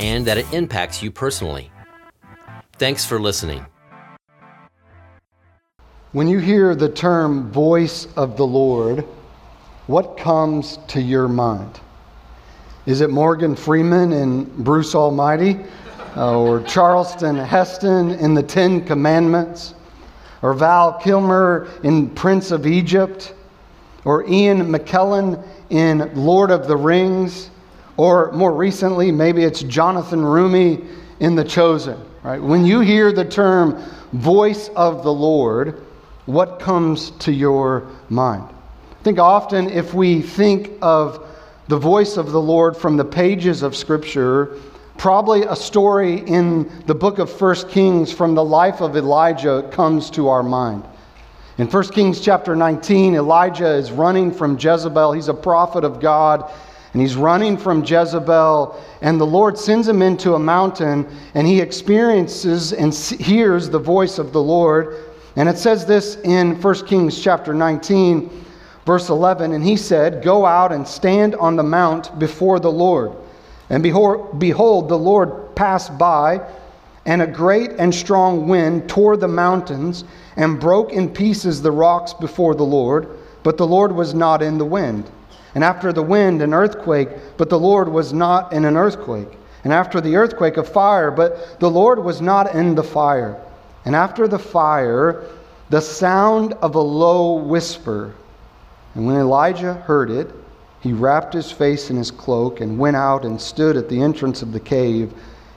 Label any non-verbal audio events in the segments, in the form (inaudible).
and that it impacts you personally. Thanks for listening. When you hear the term voice of the Lord, what comes to your mind? Is it Morgan Freeman in Bruce Almighty? Uh, or Charlton Heston in the Ten Commandments? Or Val Kilmer in Prince of Egypt? Or Ian McKellen in Lord of the Rings? Or more recently, maybe it's Jonathan Roumie in The Chosen, right? When you hear the term voice of the Lord, what comes to your mind? I think often if we think of the voice of the Lord from the pages of Scripture, probably a story in the book of First Kings from the life of Elijah comes to our mind. In 1 Kings chapter 19, Elijah is running from Jezebel. He's a prophet of God and he's running from Jezebel, and the Lord sends him into a mountain, and he experiences and hears the voice of the Lord. And it says this in 1 Kings chapter 19, verse 11 And he said, Go out and stand on the mount before the Lord. And behold, the Lord passed by, and a great and strong wind tore the mountains and broke in pieces the rocks before the Lord, but the Lord was not in the wind. And after the wind, an earthquake, but the Lord was not in an earthquake. And after the earthquake, a fire, but the Lord was not in the fire. And after the fire, the sound of a low whisper. And when Elijah heard it, he wrapped his face in his cloak and went out and stood at the entrance of the cave.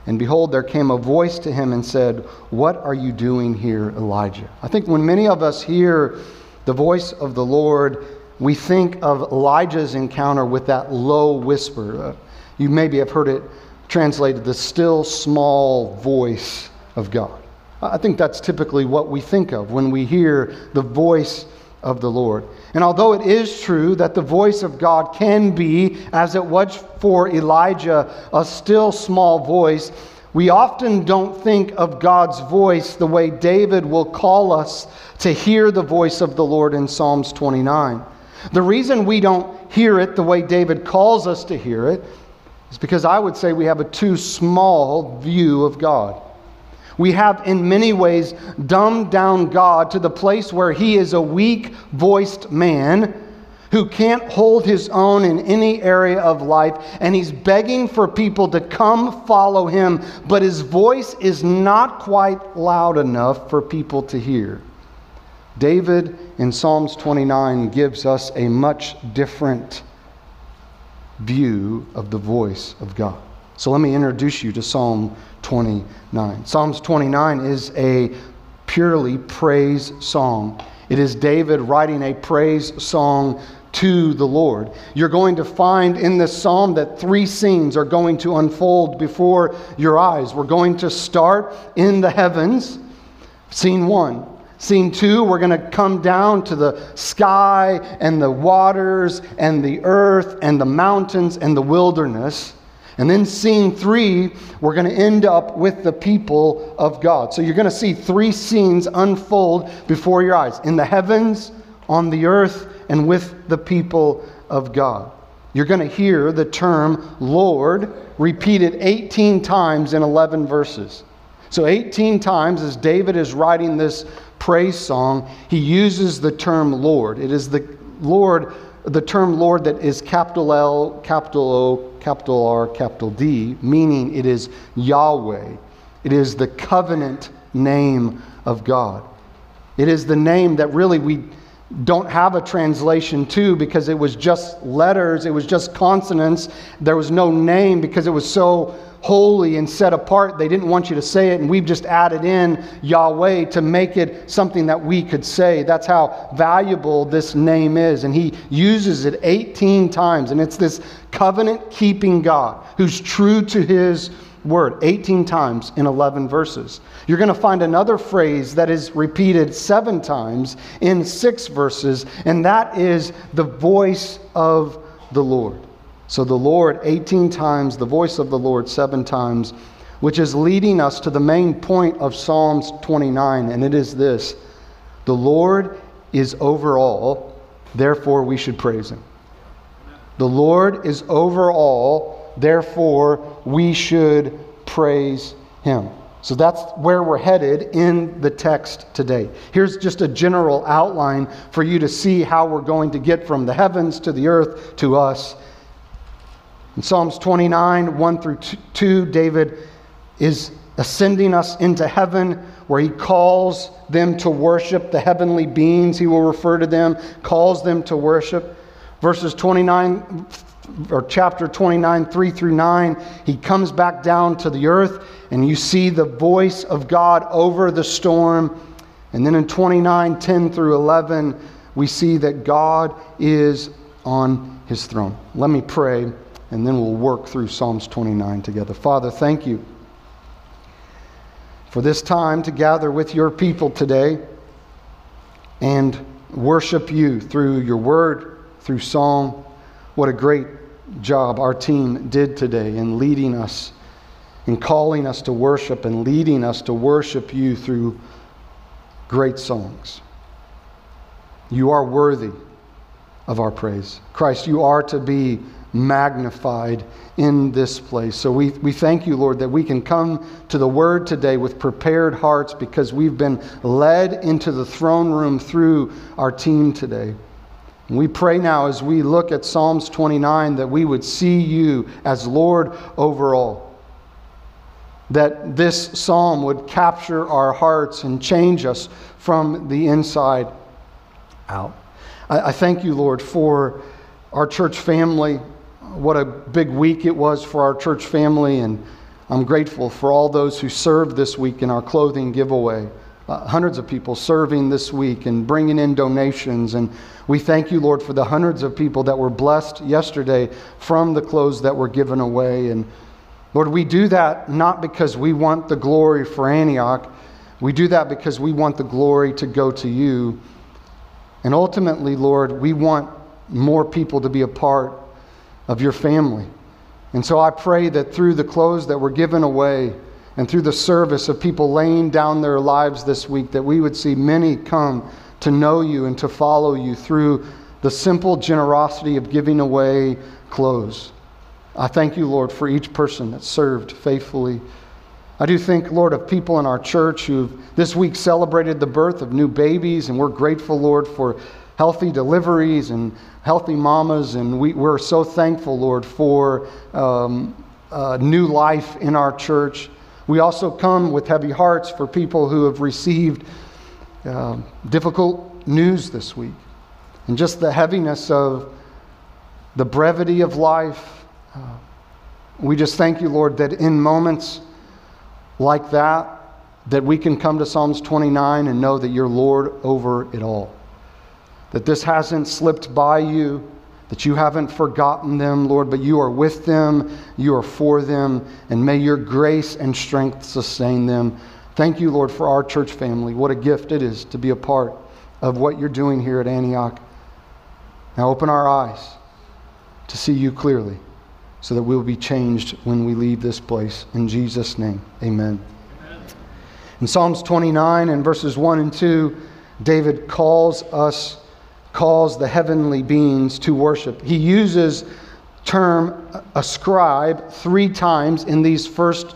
And behold, there came a voice to him and said, What are you doing here, Elijah? I think when many of us hear the voice of the Lord, we think of Elijah's encounter with that low whisper. Uh, you maybe have heard it translated the still small voice of God. I think that's typically what we think of when we hear the voice of the Lord. And although it is true that the voice of God can be, as it was for Elijah, a still small voice, we often don't think of God's voice the way David will call us to hear the voice of the Lord in Psalms 29. The reason we don't hear it the way David calls us to hear it is because I would say we have a too small view of God. We have, in many ways, dumbed down God to the place where he is a weak voiced man who can't hold his own in any area of life, and he's begging for people to come follow him, but his voice is not quite loud enough for people to hear. David in Psalms 29 gives us a much different view of the voice of God. So let me introduce you to Psalm 29. Psalms 29 is a purely praise song. It is David writing a praise song to the Lord. You're going to find in this psalm that three scenes are going to unfold before your eyes. We're going to start in the heavens, scene one. Scene two, we're going to come down to the sky and the waters and the earth and the mountains and the wilderness. And then scene three, we're going to end up with the people of God. So you're going to see three scenes unfold before your eyes in the heavens, on the earth, and with the people of God. You're going to hear the term Lord repeated 18 times in 11 verses. So, 18 times as David is writing this praise song, he uses the term Lord. It is the Lord, the term Lord that is capital L, capital O, capital R, capital D, meaning it is Yahweh. It is the covenant name of God. It is the name that really we don't have a translation to because it was just letters, it was just consonants. There was no name because it was so holy and set apart. They didn't want you to say it, and we've just added in Yahweh to make it something that we could say. That's how valuable this name is. And he uses it 18 times, and it's this covenant keeping God who's true to his word 18 times in 11 verses. You're going to find another phrase that is repeated seven times in six verses, and that is the voice of the Lord. So the Lord 18 times, the voice of the Lord seven times, which is leading us to the main point of Psalms 29, and it is this The Lord is over all, therefore we should praise him. The Lord is over all, therefore we should praise him. So that's where we're headed in the text today. Here's just a general outline for you to see how we're going to get from the heavens to the earth to us. In Psalms 29, 1 through 2, David is ascending us into heaven where he calls them to worship the heavenly beings. He will refer to them, calls them to worship. Verses 29 or chapter 29, 3 through 9, he comes back down to the earth, and you see the voice of God over the storm. And then in 29, 10 through 11, we see that God is on his throne. Let me pray, and then we'll work through Psalms 29 together. Father, thank you for this time to gather with your people today and worship you through your word, through song what a great job our team did today in leading us, in calling us to worship and leading us to worship you through great songs. You are worthy of our praise. Christ, you are to be magnified in this place. So we, we thank you, Lord, that we can come to the word today with prepared hearts because we've been led into the throne room through our team today. We pray now as we look at Psalms 29 that we would see you as Lord over all. That this psalm would capture our hearts and change us from the inside out. I, I thank you, Lord, for our church family. What a big week it was for our church family, and I'm grateful for all those who served this week in our clothing giveaway. Uh, hundreds of people serving this week and bringing in donations and we thank you, Lord, for the hundreds of people that were blessed yesterday from the clothes that were given away. And Lord, we do that not because we want the glory for Antioch, we do that because we want the glory to go to you. And ultimately, Lord, we want more people to be a part of your family. And so I pray that through the clothes that were given away and through the service of people laying down their lives this week, that we would see many come to know you and to follow you through the simple generosity of giving away clothes. I thank you, Lord, for each person that served faithfully. I do think, Lord, of people in our church who this week celebrated the birth of new babies, and we're grateful, Lord, for healthy deliveries and healthy mamas, and we, are so thankful, Lord, for um, uh, new life in our church. We also come with heavy hearts for people who have received uh, difficult news this week and just the heaviness of the brevity of life. Uh, we just thank you, Lord, that in moments like that, that we can come to Psalms 29 and know that you're Lord over it all. That this hasn't slipped by you, that you haven't forgotten them, Lord, but you are with them, you are for them, and may your grace and strength sustain them. Thank you, Lord, for our church family. What a gift it is to be a part of what you're doing here at Antioch. Now open our eyes to see you clearly so that we'll be changed when we leave this place. In Jesus' name, amen. amen. In Psalms 29 and verses 1 and 2, David calls us, calls the heavenly beings to worship. He uses term ascribe three times in these first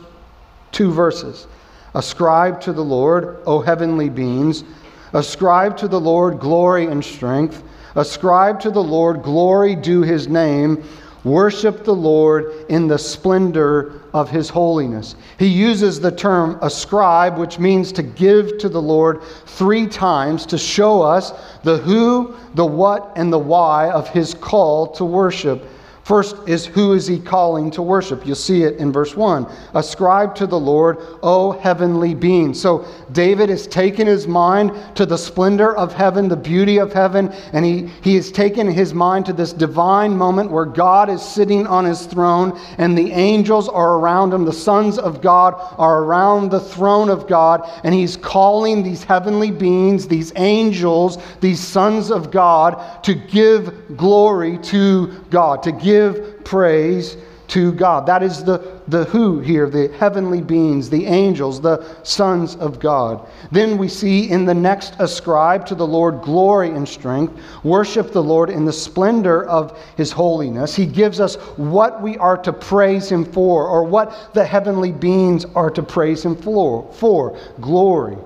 two verses. Ascribe to the Lord, O heavenly beings. Ascribe to the Lord glory and strength. Ascribe to the Lord glory due his name. Worship the Lord in the splendor of his holiness. He uses the term ascribe, which means to give to the Lord three times to show us the who, the what, and the why of his call to worship. First is who is he calling to worship? You'll see it in verse 1. Ascribe to the Lord, O heavenly being. So David has taken his mind to the splendor of heaven, the beauty of heaven, and he, he has taken his mind to this divine moment where God is sitting on his throne and the angels are around him. The sons of God are around the throne of God, and he's calling these heavenly beings, these angels, these sons of God, to give glory to God, to give give praise to God. That is the, the who here, the heavenly beings, the angels, the sons of God. Then we see in the next ascribe to the Lord glory and strength, worship the Lord in the splendor of his holiness. He gives us what we are to praise him for, or what the heavenly beings are to praise him for, for glory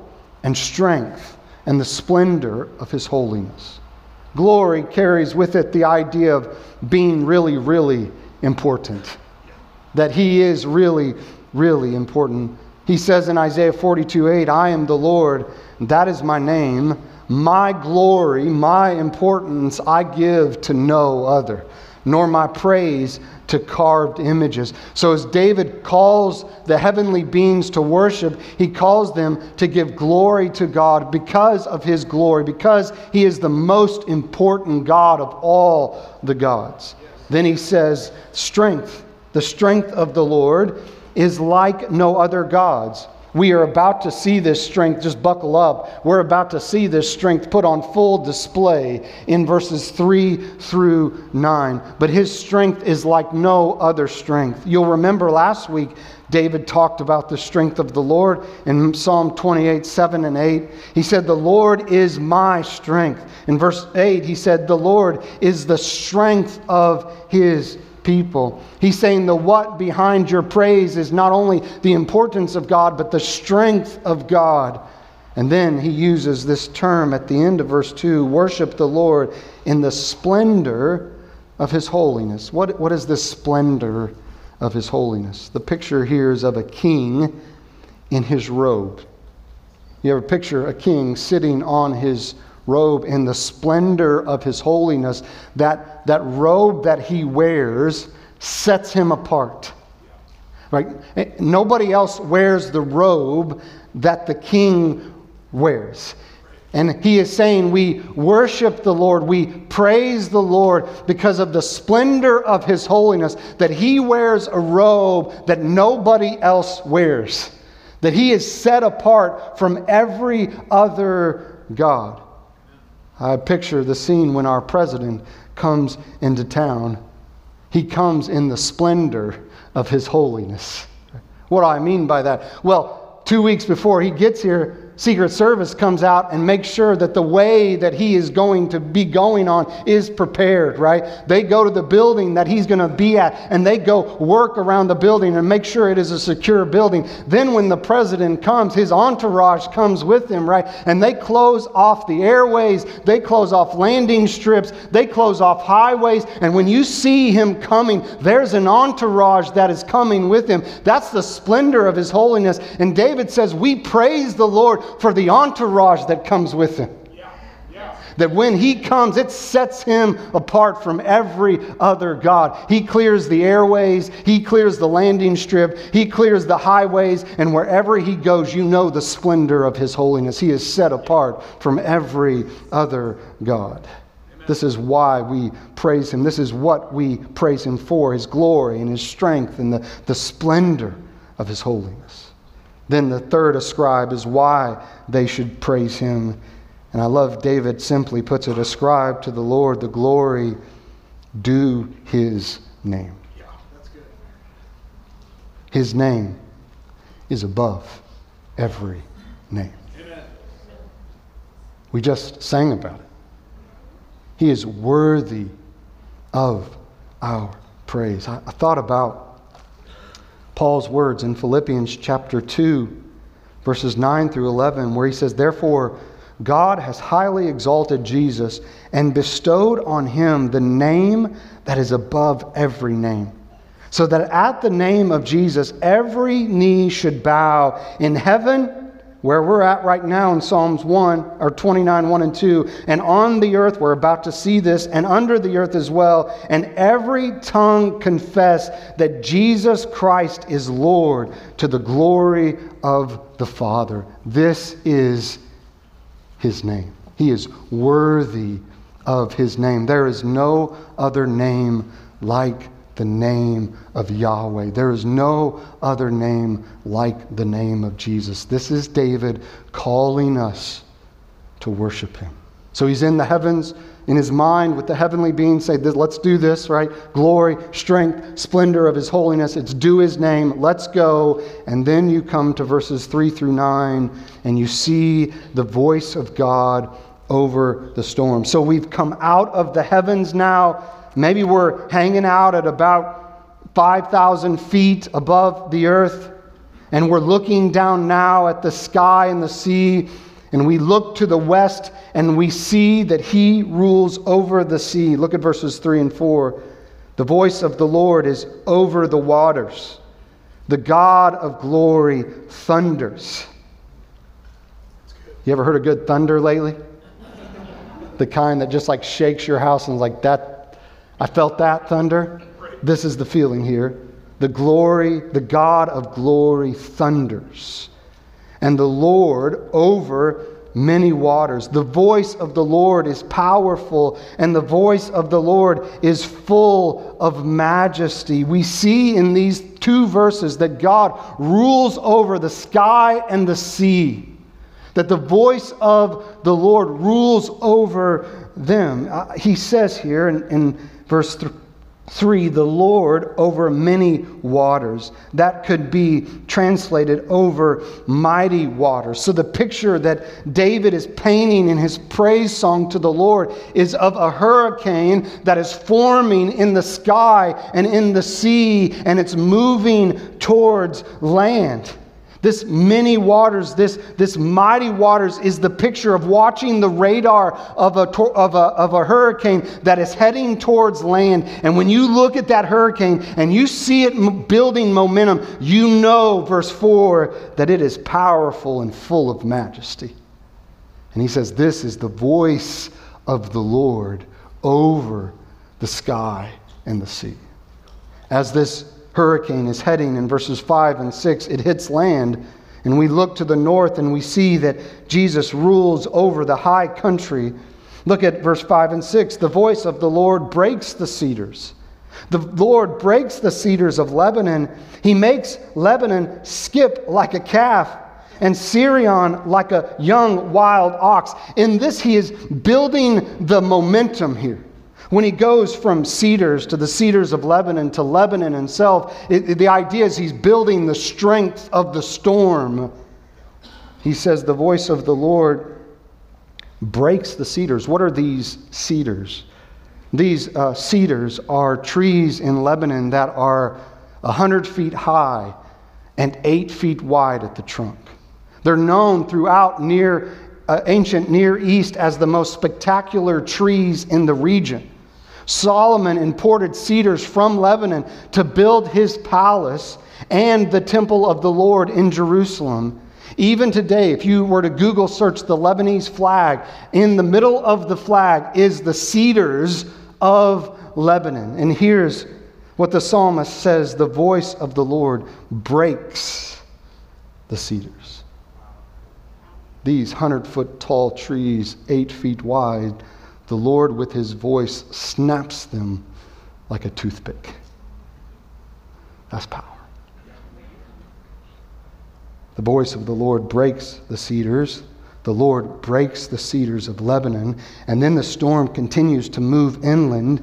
and strength and the splendor of his holiness. Glory carries with it the idea of being really, really important. That he is really, really important. He says in Isaiah 42 8, I am the Lord, that is my name. My glory, my importance, I give to no other, nor my praise to carved images. So, as David calls the heavenly beings to worship, he calls them to give glory to God because of his glory, because he is the most important God of all the gods. Then he says, Strength, the strength of the Lord is like no other gods. We are about to see this strength, just buckle up. We're about to see this strength put on full display in verses 3 through 9. But his strength is like no other strength. You'll remember last week, David talked about the strength of the Lord in Psalm 28 7 and 8. He said, The Lord is my strength. In verse 8, he said, The Lord is the strength of his people. He's saying the what behind your praise is not only the importance of God, but the strength of God. And then he uses this term at the end of verse 2 worship the Lord in the splendor of his holiness. What, what is this splendor of his holiness? The picture here is of a king in his robe. You ever picture a king sitting on his robe in the splendor of his holiness, that, that robe that he wears sets him apart. Right? Eh, nobody else wears the robe that the king wears. And he is saying, We worship the Lord, we praise the Lord because of the splendor of his holiness, that he wears a robe that nobody else wears, that he is set apart from every other God. I picture the scene when our president comes into town. He comes in the splendor of his holiness. What do I mean by that? Well, two weeks before he gets here, Secret Service comes out and makes sure that the way that he is going to be going on is prepared, right? They go to the building that he's going to be at and they go work around the building and make sure it is a secure building. Then, when the president comes, his entourage comes with him, right? And they close off the airways, they close off landing strips, they close off highways. And when you see him coming, there's an entourage that is coming with him. That's the splendor of his holiness. And David says, We praise the Lord for the entourage that comes with him. That when he comes, it sets him apart from every other God. He clears the airways, he clears the landing strip, he clears the highways, and wherever he goes, you know the splendor of his holiness. He is set apart from every other God. This is why we praise him. This is what we praise him for his glory and his strength and the, the splendor of his holiness. Then the third ascribe is why they should praise him. And I love David simply puts it ascribe to the Lord the glory due his name. Yeah, that's good. His name is above every name. We just sang about it. He is worthy of our praise. I, I thought about Paul's words in Philippians chapter 2, verses 9 through 11, where he says, Therefore, God has highly exalted Jesus and bestowed on him the name that is above every name. So that at the name of Jesus, every knee should bow in heaven where we're at right now in Psalms 1 or 29, 1 and 2. And on the earth, we're about to see this, and under the earth as well. And every tongue confess that Jesus Christ is Lord to the glory of the Father. This is his name. He is worthy of his name. There is no other name like the name of Yahweh. There is no other name like the name of Jesus. This is David calling us to worship him. So he's in the heavens, in his mind with the heavenly beings, say, Let's do this, right? Glory, strength, splendor of his holiness. It's due his name. Let's go. And then you come to verses 3 through 9, and you see the voice of God over the storm. So we've come out of the heavens now Maybe we're hanging out at about 5,000 feet above the earth, and we're looking down now at the sky and the sea, and we look to the west and we see that He rules over the sea. Look at verses 3 and 4. The voice of the Lord is over the waters, the God of glory thunders. You ever heard a good thunder lately? the kind that just like shakes your house and like that I felt that thunder. This is the feeling here. The glory, the God of glory thunders. And the Lord over many waters. The voice of the Lord is powerful, and the voice of the Lord is full of majesty. We see in these two verses that God rules over the sky and the sea, that the voice of the Lord rules over them. Uh, he says here in Verse 3 the Lord over many waters. That could be translated over mighty waters. So the picture that David is painting in his praise song to the Lord is of a hurricane that is forming in the sky and in the sea, and it's moving towards land. This many waters, this, this mighty waters, is the picture of watching the radar of a, of, a, of a hurricane that is heading towards land. And when you look at that hurricane and you see it building momentum, you know, verse 4, that it is powerful and full of majesty. And he says, This is the voice of the Lord over the sky and the sea. As this hurricane is heading in verses 5 and 6. It hits land, and we look to the north and we see that Jesus rules over the high country. Look at verse 5 and 6. The voice of the Lord breaks the cedars. The Lord breaks the cedars of Lebanon. He makes Lebanon skip like a calf and Sirion like a young wild ox. In this, he is building the momentum here. When he goes from cedars to the cedars of Lebanon to Lebanon himself, it, the idea is he's building the strength of the storm. He says, The voice of the Lord breaks the cedars. What are these cedars? These uh, cedars are trees in Lebanon that are 100 feet high and 8 feet wide at the trunk. They're known throughout near uh, ancient Near East as the most spectacular trees in the region. Solomon imported cedars from Lebanon to build his palace and the temple of the Lord in Jerusalem. Even today, if you were to Google search the Lebanese flag, in the middle of the flag is the cedars of Lebanon. And here's what the psalmist says the voice of the Lord breaks the cedars. These 100 foot tall trees, eight feet wide, the Lord, with his voice, snaps them like a toothpick. That's power. The voice of the Lord breaks the cedars. The Lord breaks the cedars of Lebanon. And then the storm continues to move inland.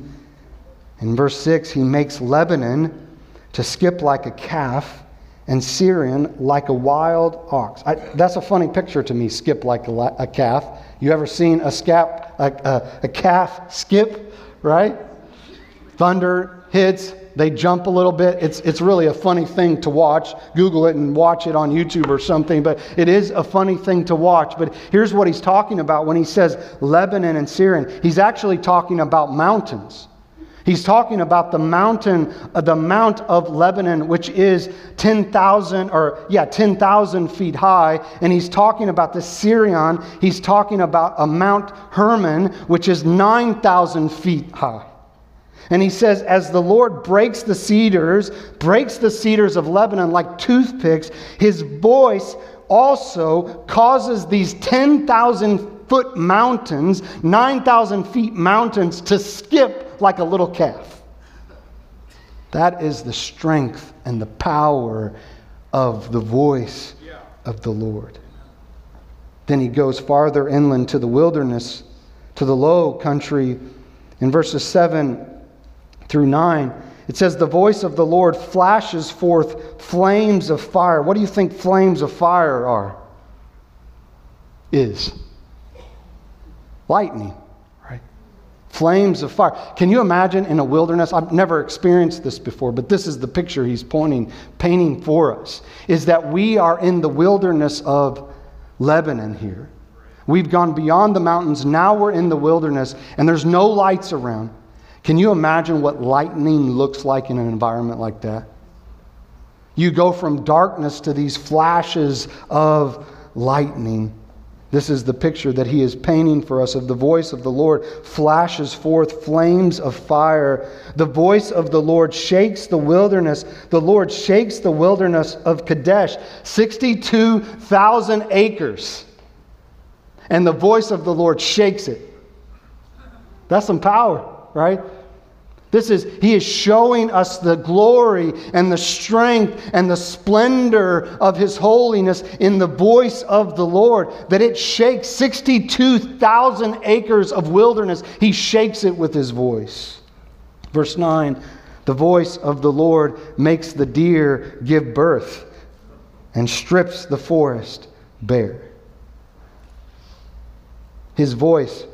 In verse 6, he makes Lebanon to skip like a calf and Sirion like a wild ox. I, that's a funny picture to me, skip like a, a calf. You ever seen a, scap, a, a, a calf skip, right? Thunder hits, they jump a little bit. It's, it's really a funny thing to watch. Google it and watch it on YouTube or something, but it is a funny thing to watch. But here's what he's talking about when he says Lebanon and Sirion. He's actually talking about mountains. He's talking about the mountain, uh, the Mount of Lebanon, which is 10,000 or, yeah, 10,000 feet high. And he's talking about the Sirion. He's talking about a Mount Hermon, which is 9,000 feet high. And he says, as the Lord breaks the cedars, breaks the cedars of Lebanon like toothpicks, his voice also causes these 10,000 foot mountains, 9,000 feet mountains to skip like a little calf. That is the strength and the power of the voice of the Lord. Then he goes farther inland to the wilderness, to the low country. In verses 7 through 9, it says, The voice of the Lord flashes forth flames of fire. What do you think flames of fire are? Is lightning? Flames of fire. Can you imagine in a wilderness? I've never experienced this before, but this is the picture he's pointing, painting for us. Is that we are in the wilderness of Lebanon here. We've gone beyond the mountains. Now we're in the wilderness, and there's no lights around. Can you imagine what lightning looks like in an environment like that? You go from darkness to these flashes of lightning. This is the picture that he is painting for us of the voice of the Lord flashes forth flames of fire. The voice of the Lord shakes the wilderness. The Lord shakes the wilderness of Kadesh, 62,000 acres. And the voice of the Lord shakes it. That's some power right? This is, he is showing us the glory and the strength and the splendor of his holiness in the voice of the Lord, that it shakes 62,000 acres of wilderness. He shakes it with his voice. Verse 9 The voice of the Lord makes the deer give birth and strips the forest bare. His voice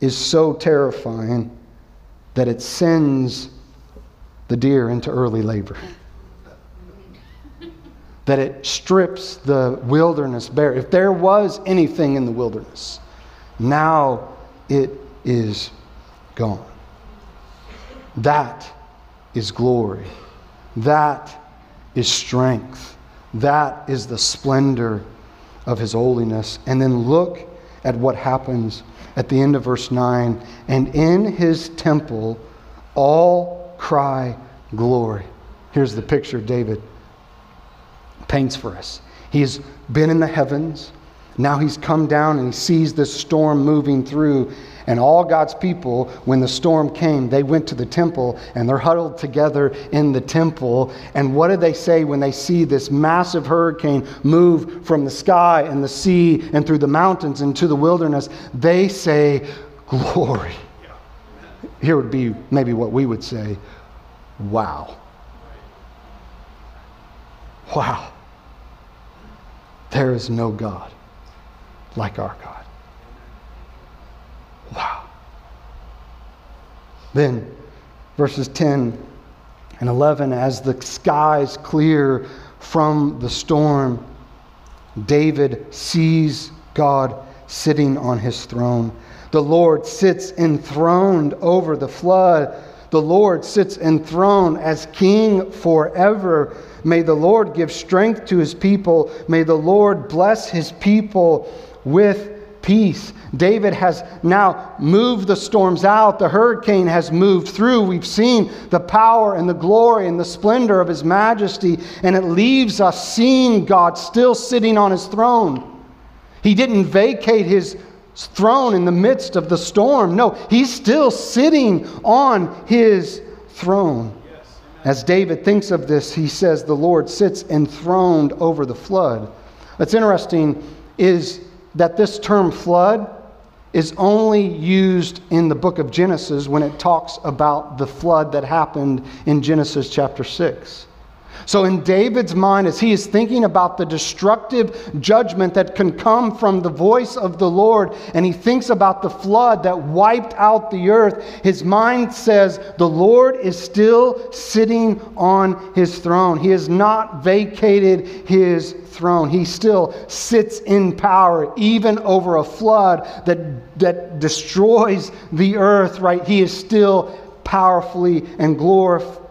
is so terrifying that it sends the deer into early labor. that it strips the wilderness bare. If there was anything in the wilderness, now it is gone. That is glory. That is strength. That is the splendor of his holiness. And then look at what happens at the end of verse 9. And in his temple, all cry glory. Here's the picture David paints for us. He's been in the heavens. Now he's come down and he sees this storm moving through, and all God's people, when the storm came, they went to the temple and they're huddled together in the temple. And what do they say when they see this massive hurricane move from the sky and the sea and through the mountains into the wilderness? They say, Glory. Here would be maybe what we would say, Wow. Wow. There is no God like our God. Wow. Then, verses 10 and 11, as the skies clear from the storm, David sees God sitting on his throne. The Lord sits enthroned over the flood. The Lord sits enthroned as king forever. May the Lord give strength to his people. May the Lord bless his people with peace. David has now moved the storms out. The hurricane has moved through. We've seen the power and the glory and the splendor of his majesty, and it leaves us seeing God still sitting on his throne. He didn't vacate his throne in the midst of the storm. No, he's still sitting on his throne. As David thinks of this, he says, The Lord sits enthroned over the flood. What's interesting is that this term flood is only used in the book of Genesis when it talks about the flood that happened in Genesis chapter 6. So, in David's mind, as he is thinking about the destructive judgment that can come from the voice of the Lord, and he thinks about the flood that wiped out the earth, his mind says, The Lord is still sitting on his throne. He has not vacated his throne. He still sits in power, even over a flood that, that destroys the earth, right? He is still powerfully and glorifully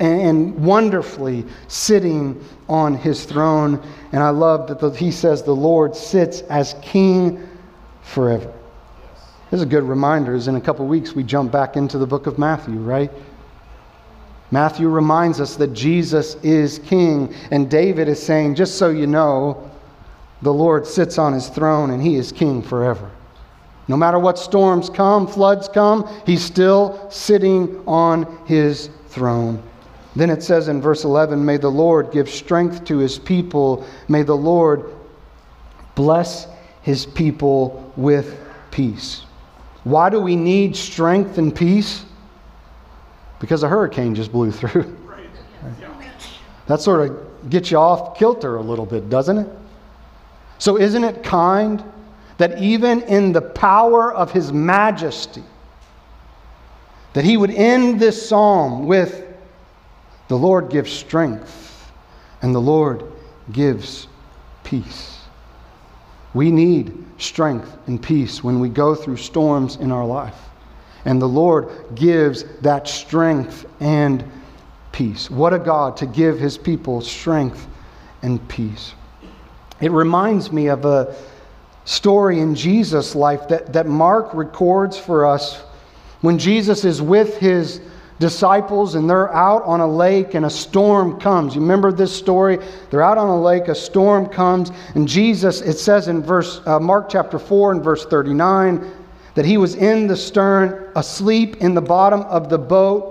and wonderfully sitting on his throne. And I love that the, he says the Lord sits as king forever. This is a good reminder, as in a couple weeks we jump back into the book of Matthew, right? Matthew reminds us that Jesus is king, and David is saying, just so you know, the Lord sits on his throne and he is king forever. No matter what storms come, floods come, he's still sitting on his throne. Then it says in verse 11, May the Lord give strength to his people. May the Lord bless his people with peace. Why do we need strength and peace? Because a hurricane just blew through. (laughs) That sort of gets you off kilter a little bit, doesn't it? So, isn't it kind that even in the power of his majesty, that he would end this psalm with the Lord gives strength and the Lord gives peace. We need strength and peace when we go through storms in our life. And the Lord gives that strength and peace. What a God to give his people strength and peace. It reminds me of a story in Jesus' life that, that Mark records for us when Jesus is with his disciples and they're out on a lake and a storm comes. You remember this story? They're out on a lake, a storm comes, and Jesus, it says in verse uh, Mark chapter 4 and verse 39 that he was in the stern, asleep in the bottom of the boat.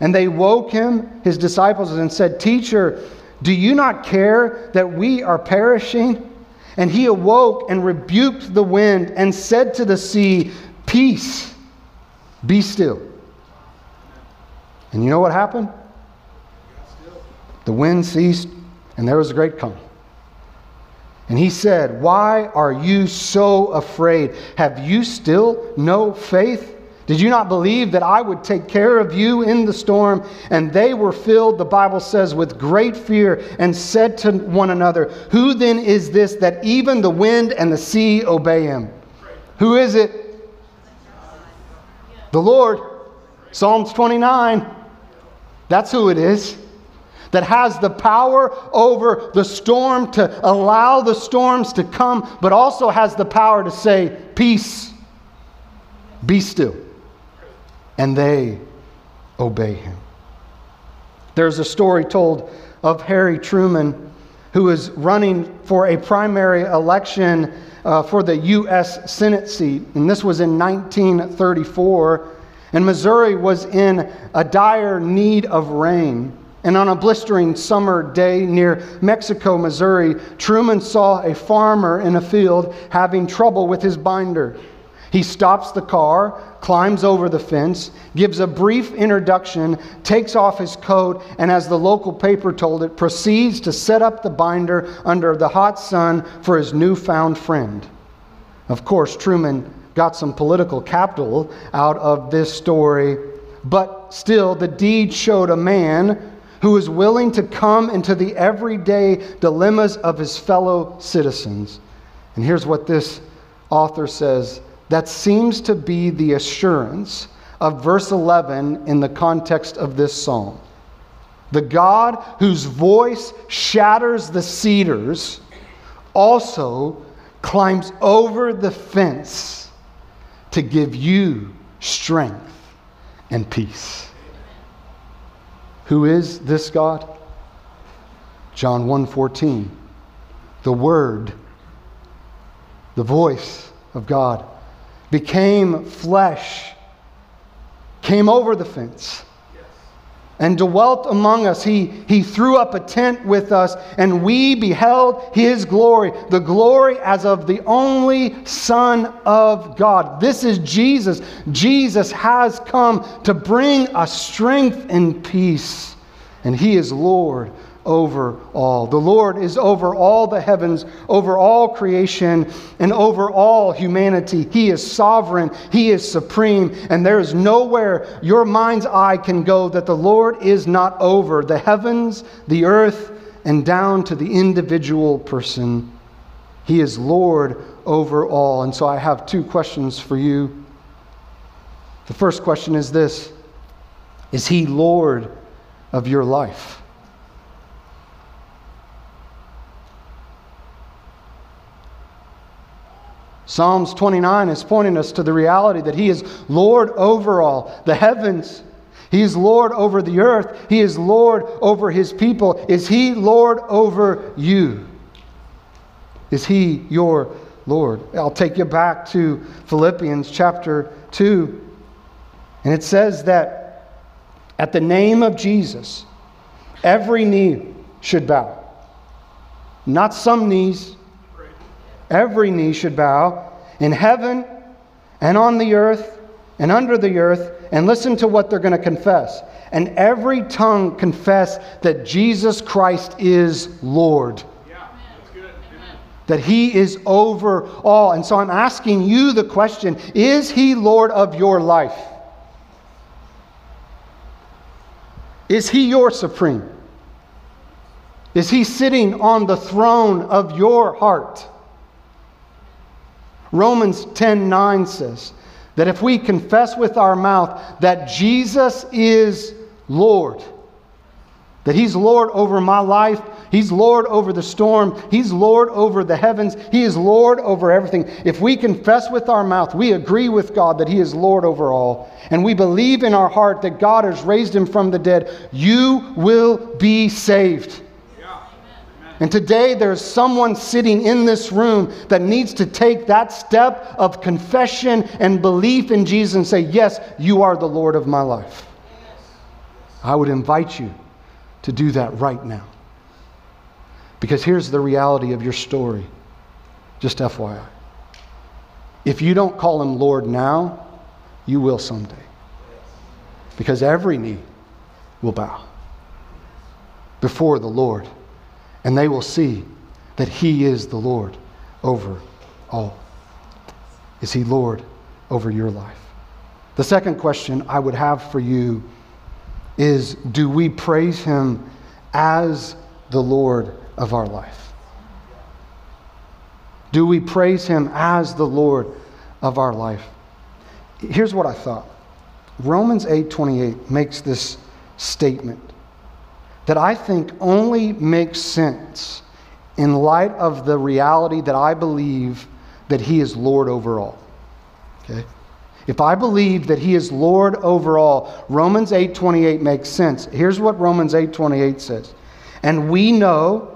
And they woke him, his disciples, and said, Teacher, do you not care that we are perishing? And he awoke and rebuked the wind and said to the sea, Peace, be still. And you know what happened? The wind ceased, and there was a great calm. And he said, Why are you so afraid? Have you still no faith? Did you not believe that I would take care of you in the storm? And they were filled, the Bible says, with great fear and said to one another, Who then is this that even the wind and the sea obey him? Who is it? The Lord. Psalms 29. That's who it is that has the power over the storm to allow the storms to come, but also has the power to say, Peace, be still. And they obey him. There's a story told of Harry Truman, who was running for a primary election uh, for the U.S. Senate seat. And this was in 1934. And Missouri was in a dire need of rain. And on a blistering summer day near Mexico, Missouri, Truman saw a farmer in a field having trouble with his binder. He stops the car, climbs over the fence, gives a brief introduction, takes off his coat, and as the local paper told it, proceeds to set up the binder under the hot sun for his newfound friend. Of course, Truman got some political capital out of this story, but still, the deed showed a man who was willing to come into the everyday dilemmas of his fellow citizens. And here's what this author says that seems to be the assurance of verse 11 in the context of this psalm. The God whose voice shatters the cedars also climbs over the fence to give you strength and peace. Who is this God? John 1:14. The word the voice of God became flesh came over the fence and dwelt among us. He, he threw up a tent with us, and we beheld his glory, the glory as of the only Son of God. This is Jesus. Jesus has come to bring us strength and peace, and he is Lord over all. The Lord is over all the heavens, over all creation, and over all humanity. He is sovereign, He is supreme, and there is nowhere your mind's eye can go that the Lord is not over the heavens, the earth, and down to the individual person. He is Lord over all. And so I have two questions for you. The first question is this Is He Lord of your life? Psalms 29 is pointing us to the reality that He is Lord over all the heavens. He is Lord over the earth. He is Lord over His people. Is He Lord over you? Is He your Lord? I'll take you back to Philippians chapter 2. And it says that at the name of Jesus, every knee should bow. Not some knees, every knee should bow in heaven and on the earth and under the earth. And listen to what they're going to confess. And every tongue confess that Jesus Christ is Lord. That he is over all. And so I'm asking you the question Is he Lord of your life? Is he your supreme? Is he sitting on the throne of your heart? Romans 10 9 says that if we confess with our mouth that Jesus is Lord, that He's Lord over my life, He's Lord over the storm, He's Lord over the heavens, He is Lord over everything. If we confess with our mouth, we agree with God that He is Lord over all, and we believe in our heart that God has raised Him from the dead, you will be saved. And today there's someone sitting in this room that needs to take that step of confession and belief in Jesus and say, Yes, you are the Lord of my life. I would invite you to do that right now. Because here's the reality of your story, just FYI. If you don't call him Lord now, you will someday. Because every knee will bow before the Lord and they will see that He is the Lord over all. Is He Lord over your life? The second question I would have for you is Do we praise Him as the Lord of our life? Do we praise Him as the Lord of our life? Here's what I thought. Romans 8:28 makes this statement that I think only makes sense in light of the reality that I believe that He is Lord over all. Okay? If I believe that He is Lord over all, Romans 8:28 makes sense. Here's what Romans 8:28 says. And we know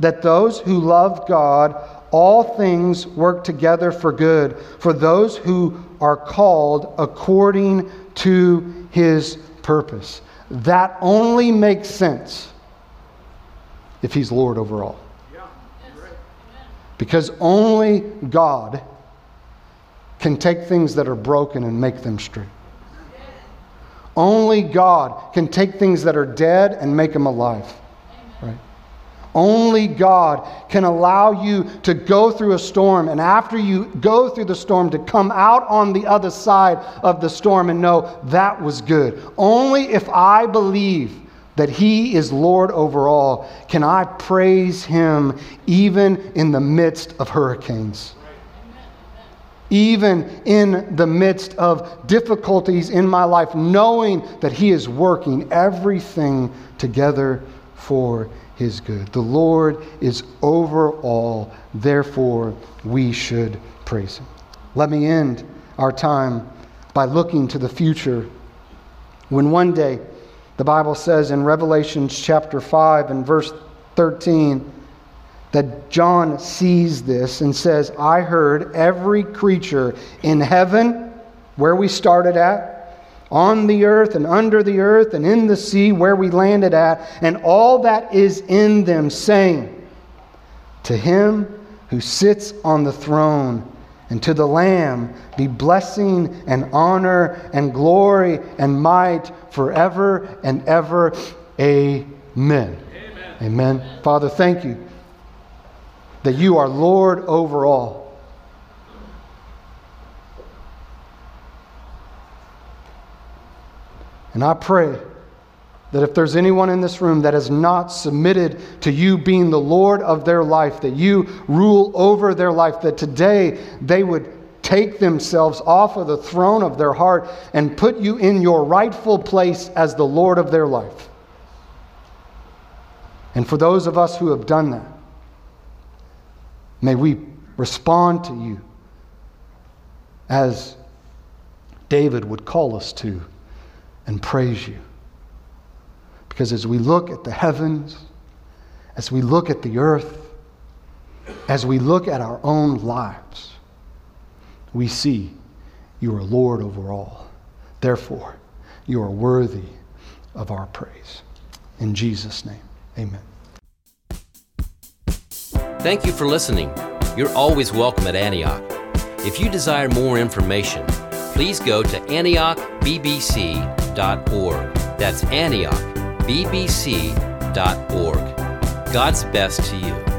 that those who love God, all things work together for good for those who are called according to his purpose. That only makes sense if He's Lord over all. Because only God can take things that are broken and make them straight. Only God can take things that are dead and make them alive. Only God can allow you to go through a storm, and after you go through the storm, to come out on the other side of the storm and know that was good. Only if I believe that He is Lord over all can I praise Him even in the midst of hurricanes. Even in the midst of difficulties in my life, knowing that He is working everything together for his good. The Lord is over all, therefore we should praise him. Let me end our time by looking to the future. When one day, the Bible says in Revelation chapter 5 and verse 13, that John sees this and says, I heard every creature in heaven, where we started at, on the earth and under the earth and in the sea where we landed at, and all that is in them, saying, To him who sits on the throne and to the Lamb be blessing and honor and glory and might forever and ever. Amen. Amen. Amen. Father, thank you that you are Lord over all. And I pray that if there's anyone in this room that has not submitted to you being the Lord of their life, that you rule over their life, that today they would take themselves off of the throne of their heart and put you in your rightful place as the Lord of their life. And for those of us who have done that, may we respond to you as David would call us to and praise you. Because as we look at the heavens, as we look at the earth, as we look at our own lives, we see you are Lord over all. Therefore, you are worthy of our praise. In Jesus' name, amen. Thank you for listening. You're always welcome at Antioch. If you desire more information, please go to antiochbbc.org. That's antiochbbc.org. God's best to you.